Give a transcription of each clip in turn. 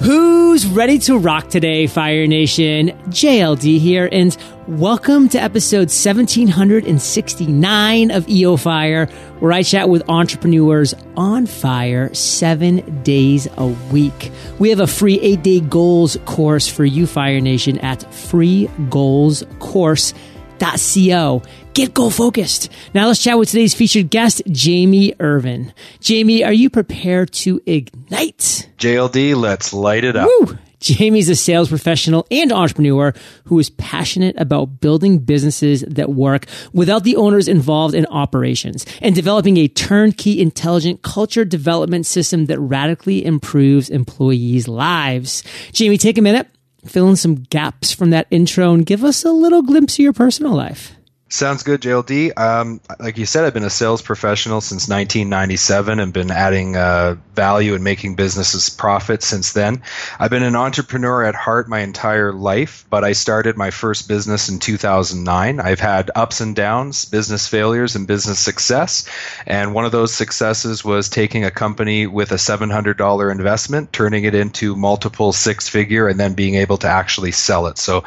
Who's ready to rock today, Fire Nation? JLD here, and welcome to episode 1769 of EO Fire, where I chat with entrepreneurs on fire seven days a week. We have a free eight day goals course for you, Fire Nation, at freegoalscourse.co. Get goal focused. Now let's chat with today's featured guest, Jamie Irvine. Jamie, are you prepared to ignite? JLD, let's light it up. Woo! Jamie's a sales professional and entrepreneur who is passionate about building businesses that work without the owners involved in operations and developing a turnkey intelligent culture development system that radically improves employees' lives. Jamie, take a minute, fill in some gaps from that intro and give us a little glimpse of your personal life. Sounds good, JLD. Um, like you said, I've been a sales professional since 1997 and been adding uh, value and making businesses profit since then. I've been an entrepreneur at heart my entire life, but I started my first business in 2009. I've had ups and downs, business failures, and business success. And one of those successes was taking a company with a $700 investment, turning it into multiple six figure, and then being able to actually sell it. So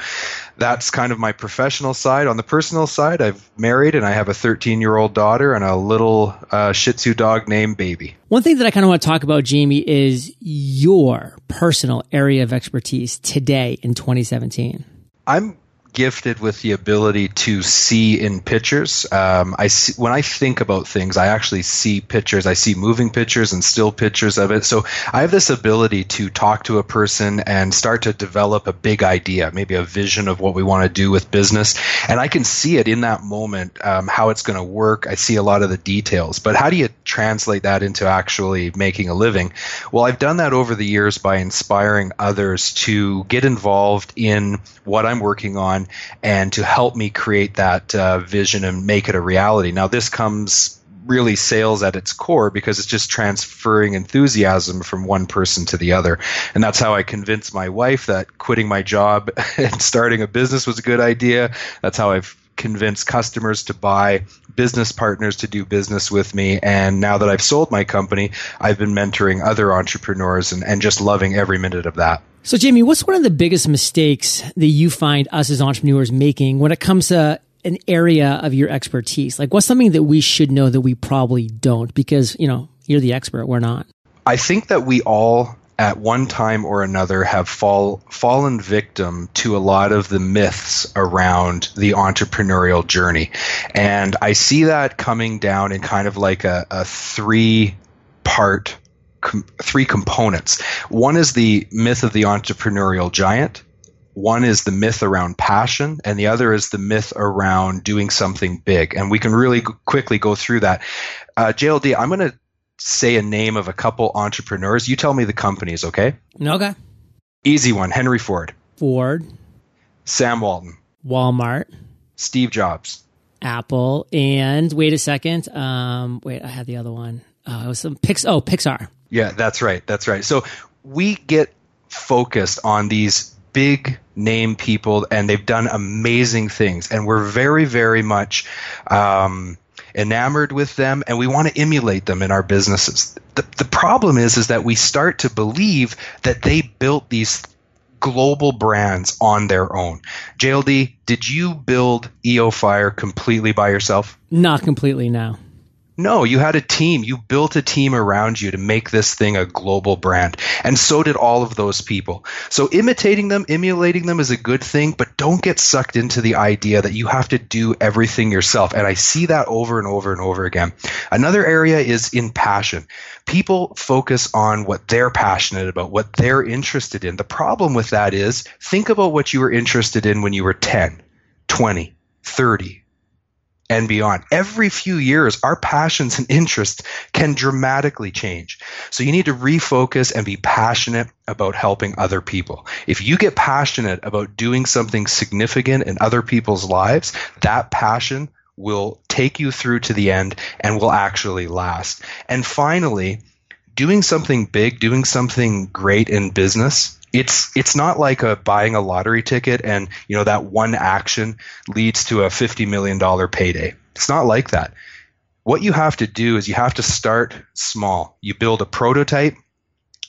that's kind of my professional side. On the personal side, I've married and I have a 13 year old daughter and a little uh, Shih Tzu dog named Baby. One thing that I kind of want to talk about, Jamie, is your personal area of expertise today in 2017. I'm gifted with the ability to see in pictures. Um, I see, when I think about things, I actually see pictures. I see moving pictures and still pictures of it. So I have this ability to talk to a person and start to develop a big idea, maybe a vision of what we want to do with business, and I can see it in that moment um, how it's going to work. I see a lot of the details, but how do you translate that into actually making a living? Well, I've done that over the years by inspiring others to get involved in what I'm working on and to help me create that uh, vision and make it a reality. Now, this comes really sales at its core because it's just transferring enthusiasm from one person to the other. And that's how I convinced my wife that quitting my job and starting a business was a good idea. That's how I've convinced customers to buy, business partners to do business with me. And now that I've sold my company, I've been mentoring other entrepreneurs and, and just loving every minute of that. So, Jamie, what's one of the biggest mistakes that you find us as entrepreneurs making when it comes to an area of your expertise? Like, what's something that we should know that we probably don't? Because, you know, you're the expert, we're not. I think that we all at one time or another have fall, fallen victim to a lot of the myths around the entrepreneurial journey. And I see that coming down in kind of like a, a three part com- three components. One is the myth of the entrepreneurial giant. One is the myth around passion, and the other is the myth around doing something big. And we can really g- quickly go through that. Uh, JLD, I'm going to say a name of a couple entrepreneurs. You tell me the companies, okay? Okay. Easy one Henry Ford, Ford, Sam Walton, Walmart, Steve Jobs, Apple, and wait a second. Um, wait, I had the other one. Oh, it was some Pix. Oh, Pixar. Yeah, that's right. That's right. So we get focused on these big name people, and they've done amazing things, and we're very, very much um, enamored with them, and we want to emulate them in our businesses. The, the problem is, is that we start to believe that they built these global brands on their own. JLD, did you build EO Fire completely by yourself? Not completely, no. No, you had a team. You built a team around you to make this thing a global brand. And so did all of those people. So imitating them, emulating them is a good thing, but don't get sucked into the idea that you have to do everything yourself. And I see that over and over and over again. Another area is in passion. People focus on what they're passionate about, what they're interested in. The problem with that is think about what you were interested in when you were 10, 20, 30, and beyond. Every few years, our passions and interests can dramatically change. So you need to refocus and be passionate about helping other people. If you get passionate about doing something significant in other people's lives, that passion will take you through to the end and will actually last. And finally, doing something big, doing something great in business it's it's not like a buying a lottery ticket and you know that one action leads to a 50 million dollar payday. It's not like that. What you have to do is you have to start small. You build a prototype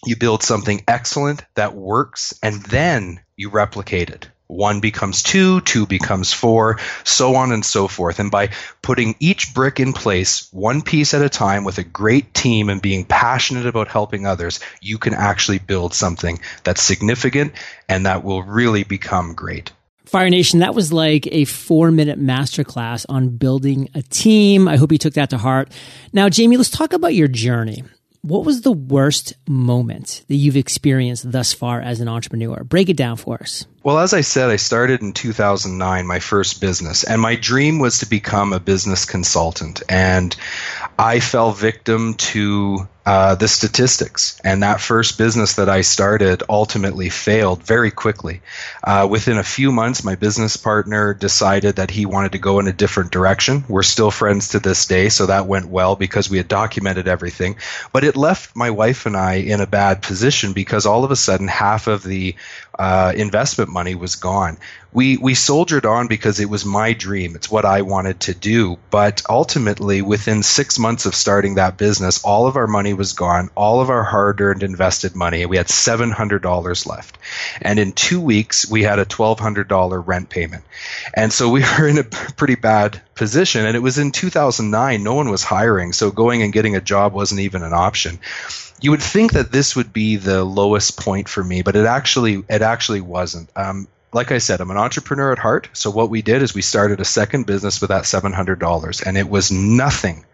you build something excellent that works, and then you replicate it. One becomes two, two becomes four, so on and so forth. And by putting each brick in place, one piece at a time, with a great team and being passionate about helping others, you can actually build something that's significant and that will really become great. Fire Nation, that was like a four minute masterclass on building a team. I hope you took that to heart. Now, Jamie, let's talk about your journey what was the worst moment that you've experienced thus far as an entrepreneur? Break it down for us. Well, as I said, I started in 2009, my first business, and my dream was to become a business consultant. And I fell victim to uh, the statistics. And that first business that I started ultimately failed very quickly. Uh, within a few months, my business partner decided that he wanted to go in a different direction. We're still friends to this day, so that went well because we had documented everything. But it left my wife and I in a bad position because all of a sudden, half of the uh, investment money was gone. We we soldiered on because it was my dream. It's what I wanted to do. But ultimately, within six months of starting that business, all of our money was gone. All of our hard-earned invested money. We had seven hundred dollars left, and in two weeks we had a twelve hundred dollar rent payment. And so we were in a pretty bad position. And it was in 2009. No one was hiring, so going and getting a job wasn't even an option you would think that this would be the lowest point for me, but it actually it actually wasn't. Um, like I said, I'm an entrepreneur at heart. So what we did is we started a second business with that $700, and it was nothing.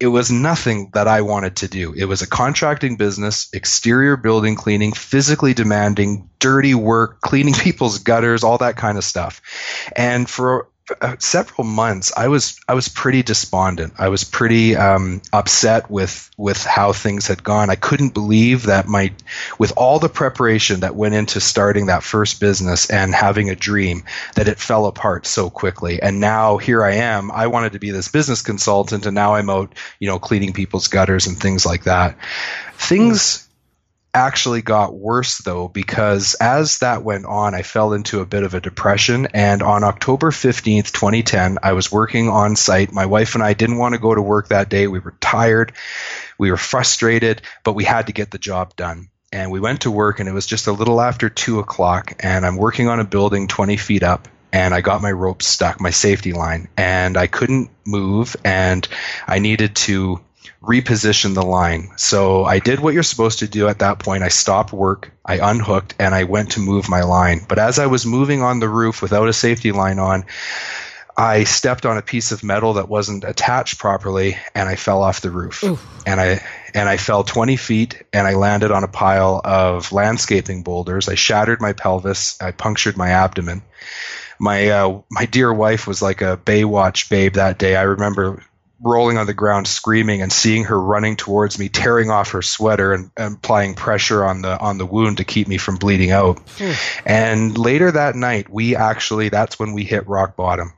It was nothing that I wanted to do. It was a contracting business, exterior building cleaning, physically demanding, dirty work, cleaning people's gutters, all that kind of stuff. And for several months, I was I was pretty despondent. I was pretty um, upset with with how things had gone. I couldn't believe that my with all the preparation that went into starting that first business and having a dream that it fell apart so quickly. And now here I am. I wanted to be this business consultant, and now I'm out, you know, cleaning people's gutters and things like that. Things actually got worse though because as that went on i fell into a bit of a depression. And on october 15th 2010 i was working on site. My wife and i didn't want to go to work that day. We were tired. We were frustrated but we had to get the job done. And we went to work and it was just a little after 2 o'clock and i'm working on a building 20 feet up and I got my rope stuck, my safety line, and I couldn't move, and I needed to reposition the line. So I did what you're supposed to do at that point. I stopped work, I unhooked, and I went to move my line. But as I was moving on the roof without a safety line on, I stepped on a piece of metal that wasn't attached properly and I fell off the roof. Oof. And I and I fell 20 feet and I landed on a pile of landscaping boulders. I shattered my pelvis, I punctured my abdomen. My uh, my dear wife was like a Baywatch babe that day. I remember rolling on the ground screaming and seeing her running towards me tearing off her sweater and, and applying pressure on the on the wound to keep me from bleeding out. Hmm. and later that night we actually that's when we hit rock bottom.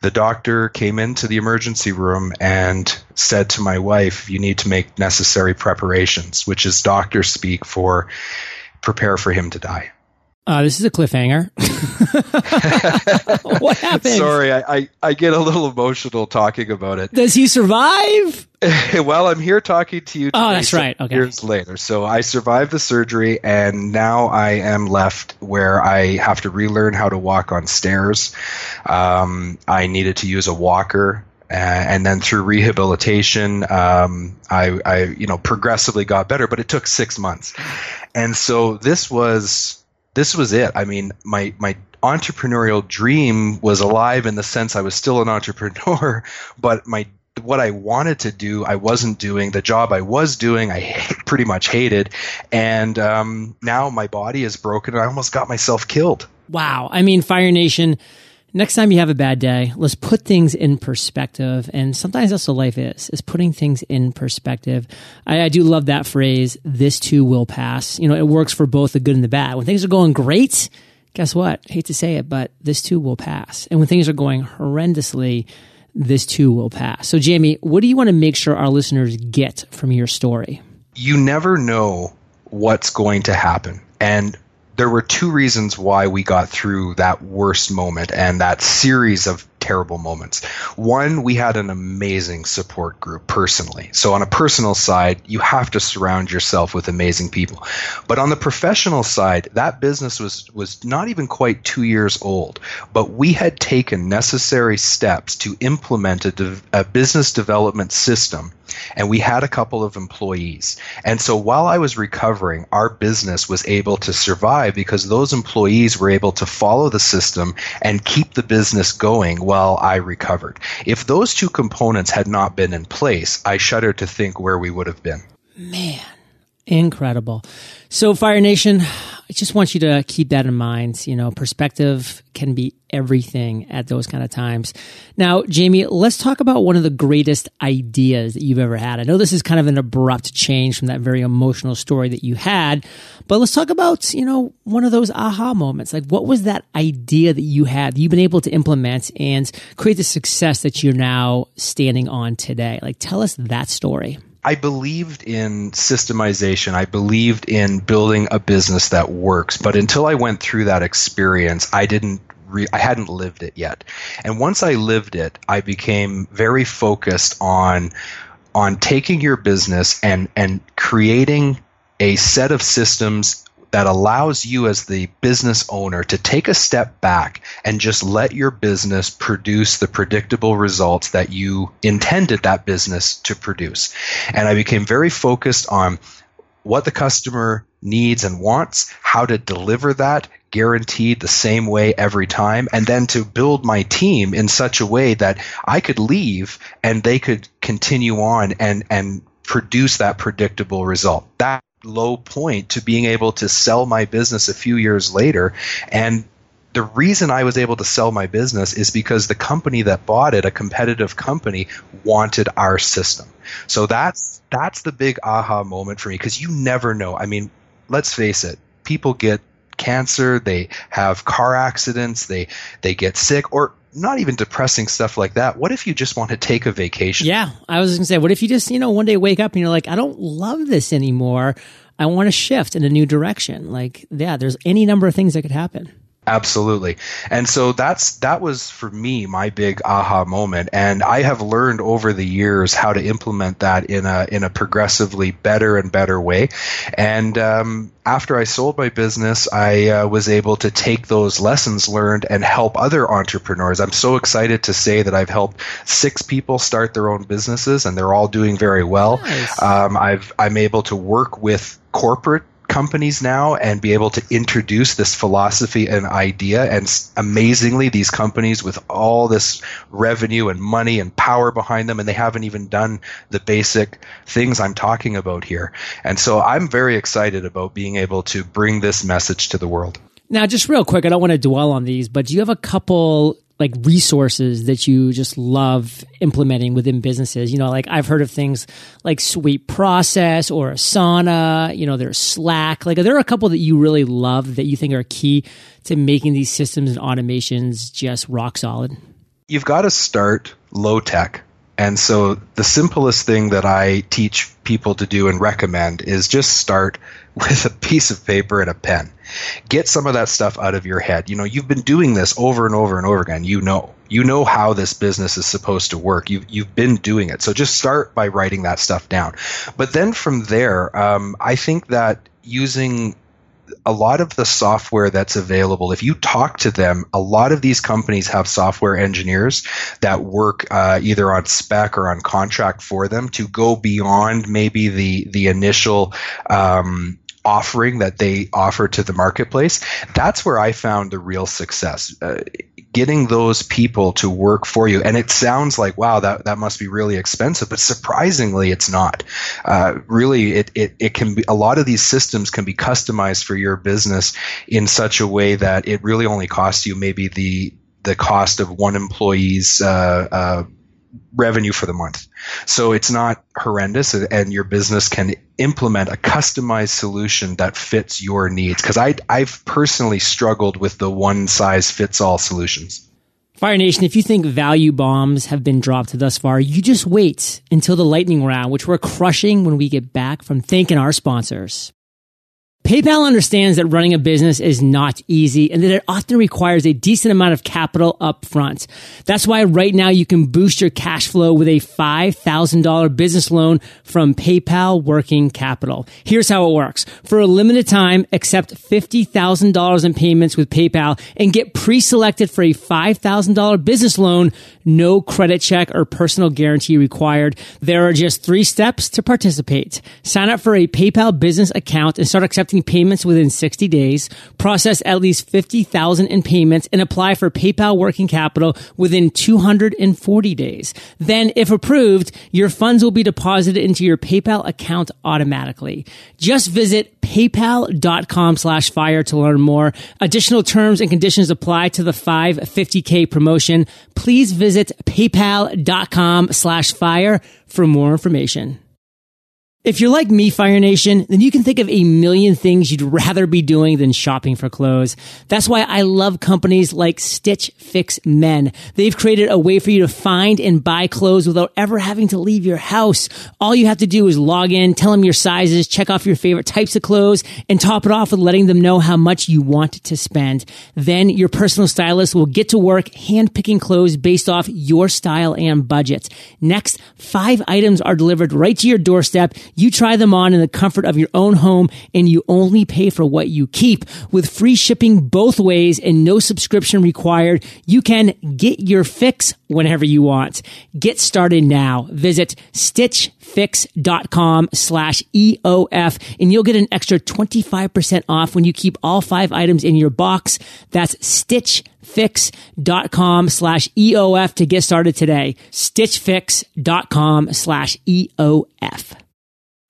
The doctor came into the emergency room and said to my wife you need to make necessary preparations which is doctor speak for prepare for him to die uh, this is a cliffhanger. what happened? Sorry, I, I, I, get a little emotional talking about it. Does he survive? well, I'm here talking to you. Oh, that's right. Okay. Years later, so I survived the surgery, and now I am left where I have to relearn how to walk on stairs. Um, I needed to use a walker uh, and then through rehabilitation, um, I, I, you know, progressively got better, but it took six months. And so this was this was it. I mean, my my entrepreneurial dream was alive in the sense I was still an entrepreneur, but my what I wanted to do, I wasn't doing. The job I was doing, I pretty much hated, and um, now my body is broken. I almost got myself killed. Wow! I mean, Fire Nation next time you have a bad day, let's put things in perspective. And sometimes that's what life is, is putting things in perspective. I, I, do love that phrase, this too will pass. You know, it works for both the good and the bad. When things are going great, guess what? I hate to say it, but this too will pass. And when things are going horrendously, this too will pass. So Jamie, what do you want to make sure our listeners get from your story? You never know what's going to happen. And there were two reasons why we got through that worst moment and that series of terrible moments. One, we had an amazing support group personally. So on a personal side, you have to surround yourself with amazing people. But on the professional side, that business was was not even quite 2 years old, but we had taken necessary steps to implement a, de- a business development system and we had a couple of employees. And so while I was recovering, our business was able to survive because those employees were able to follow the system and keep the business going while I recovered. If those two components had not been in place, I shudder to think where we would have been. Man, incredible. So, Fire Nation, I just want you to keep that in mind. You know, perspective can be everything at those kind of times. Now, Jamie, let's talk about one of the greatest ideas that you've ever had. I know this is kind of an abrupt change from that very emotional story that you had, but let's talk about, you know, one of those aha moments. Like, what was that idea that you had that you've been able to implement and create the success that you're now standing on today? Like, tell us that story. I believed in systemization. I believed in building a business that works. But until I went through that experience, I didn't I hadn't lived it yet. And once I lived it, I became very focused on on taking your business and and creating a set of systems that allows you as the business owner to take a step back and just let your business produce the predictable results that you intended that business to produce. And I became very focused on what the customer needs and wants, how to deliver that guaranteed the same way every time, and then to build my team in such a way that I could leave and they could continue on and, and produce that predictable result. That low point to being able to sell my business a few years later and the reason I was able to sell my business is because the company that bought it, a competitive company, wanted our system. So that's that's the big aha moment for me because you never know. I mean, let's face it, people get cancer, they have car accidents, they they get sick or not even depressing stuff like that. What if you just want to take a vacation? Yeah, I was going to say, what if you just, you know, one day wake up and you're like, I don't love this anymore. I want to shift in a new direction. Like, yeah, there's any number of things that could happen. Absolutely. And so that's that was for me my big aha moment and I have learned over the years how to implement that in a in a progressively better and better way. And um, after I sold my business, I uh, was able to take those lessons learned and help other entrepreneurs. I'm so excited to say that I've helped six people start their own businesses and they're all doing very well. Nice. Um, I've I'm able to work with corporate companies now and be able to introduce this philosophy and idea. And amazingly, these companies with all this revenue and money and power behind them, and they haven't even done the basic things I'm talking about here. And so I'm very excited about being able to bring this message to the world. Now, just real quick, I don't want to dwell on these, but do you have a couple like resources that you just love implementing within businesses. You know, like I've heard of things like SweetProcess or Asana, you know, there's Slack. Like, are there a couple that you really love that you think are key to making these systems and automations just rock solid? You've got to start low tech. And so the simplest thing that I teach people to do and recommend is just start with a piece of paper and a pen. Get some of that stuff out of your head. You know, you've been doing this over and over and over again. You know, you know how this business is supposed to work. You've you've been doing it. So just start by writing that stuff down. But then from there, um, I think that using a lot of the software that's available, if you talk to them, a lot of these companies have software engineers that work uh, either on spec or on contract for them to go beyond maybe the the initial um, offering that they offer to the marketplace. That's where I found the real success. Uh, getting those people to work for you. And it sounds like, wow, that, that must be really expensive, but surprisingly, it's not. Uh, really, it, it, it can be, a lot of these systems can be customized for your business in such a way that it really only costs you maybe the, the cost of one employee's uh, uh, revenue for the month. So it's not horrendous, and your business can implement a customized solution that fits your needs. Because I I've personally struggled with the one size fits all solutions. Fire Nation, if you think value bombs have been dropped thus far, you just wait until the lightning round, which we're crushing when we get back from thanking our sponsors. PayPal understands that running a business is not easy and that it often requires a decent amount of capital up front. That's why right now you can boost your cash flow with a $5,000 business loan from PayPal Working Capital. Here's how it works. For a limited time, accept $50,000 in payments with PayPal and get pre-selected for a $5,000 business loan. No credit check or personal guarantee required. There are just three steps to participate. Sign up for a PayPal business account and start accepting payments within 60 days, process at least 50,000 in payments and apply for PayPal working capital within 240 days. Then if approved, your funds will be deposited into your PayPal account automatically. Just visit paypal.com slash fire to learn more. Additional terms and conditions apply to the 550k promotion. Please visit paypal.com slash fire for more information. If you're like me, Fire Nation, then you can think of a million things you'd rather be doing than shopping for clothes. That's why I love companies like Stitch Fix Men. They've created a way for you to find and buy clothes without ever having to leave your house. All you have to do is log in, tell them your sizes, check off your favorite types of clothes, and top it off with letting them know how much you want to spend. Then your personal stylist will get to work handpicking clothes based off your style and budget. Next, five items are delivered right to your doorstep you try them on in the comfort of your own home and you only pay for what you keep. With free shipping both ways and no subscription required, you can get your fix whenever you want. Get started now. Visit stitchfix.com slash EOF and you'll get an extra 25% off when you keep all five items in your box. That's stitchfix.com slash EOF to get started today. stitchfix.com slash EOF.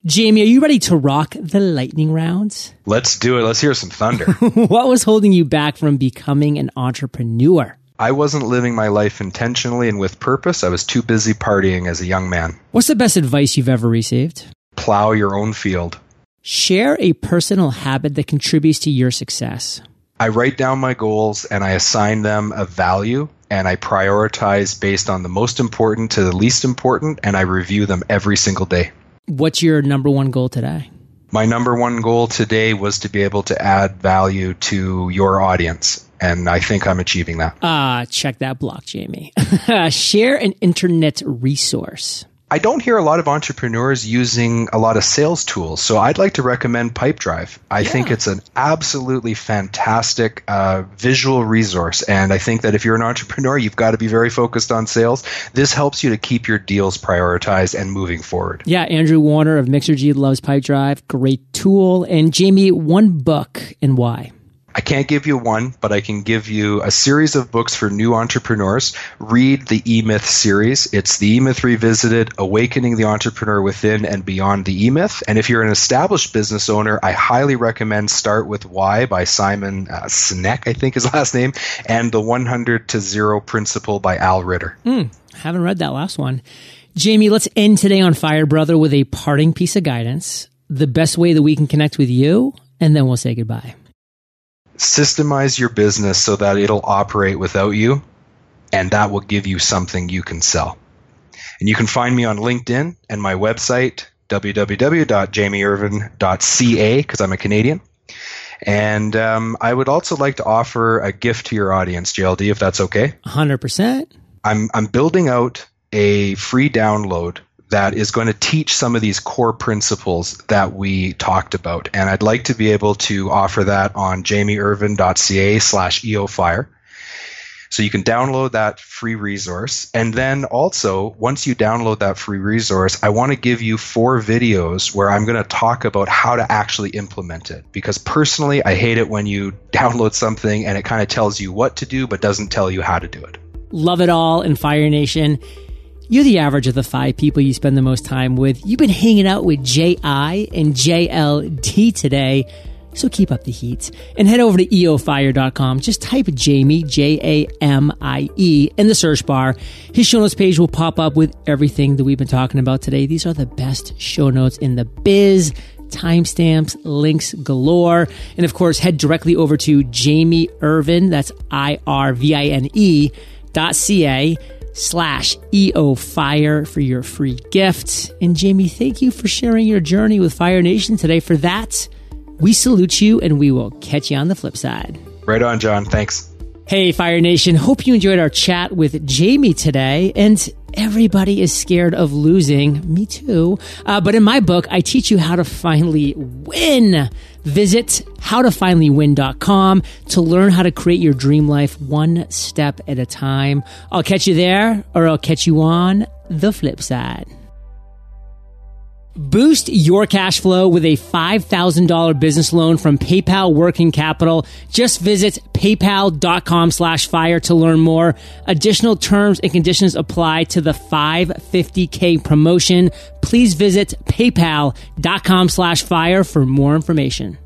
Jamie, are you ready to rock the lightning rounds? Let's do it. Let's hear some thunder. what was holding you back from becoming an entrepreneur? I wasn't living my life intentionally and with purpose. I was too busy partying as a young man. What's the best advice you've ever received? Plow your own field. Share a personal habit that contributes to your success. I write down my goals and I assign them a value and I prioritize based on the most important to the least important and I review them every single day. What's your number one goal today? My number one goal today was to be able to add value to your audience. And I think I'm achieving that. Ah, uh, check that block, Jamie. Share an internet resource. I don't hear a lot of entrepreneurs using a lot of sales tools. So I'd like to recommend Pipedrive. I yeah. think it's an absolutely fantastic uh, visual resource. And I think that if you're an entrepreneur, you've got to be very focused on sales. This helps you to keep your deals prioritized and moving forward. Yeah, Andrew Warner of Mixergy loves Pipedrive. Great tool. And Jamie, one book and why? I can't give you one, but I can give you a series of books for new entrepreneurs. Read the E Myth series. It's the E Myth Revisited, Awakening the Entrepreneur Within and Beyond the E Myth. And if you're an established business owner, I highly recommend Start with Why by Simon uh, Sinek, I think his last name, and The 100 to Zero Principle by Al Ritter. Mm, haven't read that last one. Jamie, let's end today on Fire Brother with a parting piece of guidance. The best way that we can connect with you, and then we'll say goodbye systemize your business so that it'll operate without you, and that will give you something you can sell. And you can find me on LinkedIn and my website, www.jamieirvine.ca, because I'm a Canadian. And um, I would also like to offer a gift to your audience, JLD, if that's okay. 100%. I'm, I'm building out a free download that is going to teach some of these core principles that we talked about. And I'd like to be able to offer that on jamieirvine.ca slash eofire. So you can download that free resource. And then also, once you download that free resource, I want to give you four videos where I'm going to talk about how to actually implement it. Because personally, I hate it when you download something and it kind of tells you what to do, but doesn't tell you how to do it. Love it all in Fire Nation. You're the average of the five people you spend the most time with. You've been hanging out with JI and JLD today. So keep up the heat and head over to eofire.com. Just type Jamie, J A M I E, in the search bar. His show notes page will pop up with everything that we've been talking about today. These are the best show notes in the biz. Timestamps, links galore. And of course, head directly over to Jamie Irvine, that's I R V I N E dot C A slash EO Fire for your free gift. And Jamie, thank you for sharing your journey with Fire Nation today. For that, We salute you and we will catch you on the flip side. Right on, John. Thanks. Hey, Fire Nation. Hope you enjoyed our chat with Jamie today. And everybody is scared of losing. Me too. Uh, but in my book, I teach you how to finally win. Visit howtofinallywin.com to learn how to create your dream life one step at a time. I'll catch you there or I'll catch you on the flip side. Boost your cash flow with a $5,000 business loan from PayPal Working Capital. Just visit paypal.com slash fire to learn more. Additional terms and conditions apply to the 550K promotion. Please visit paypal.com slash fire for more information.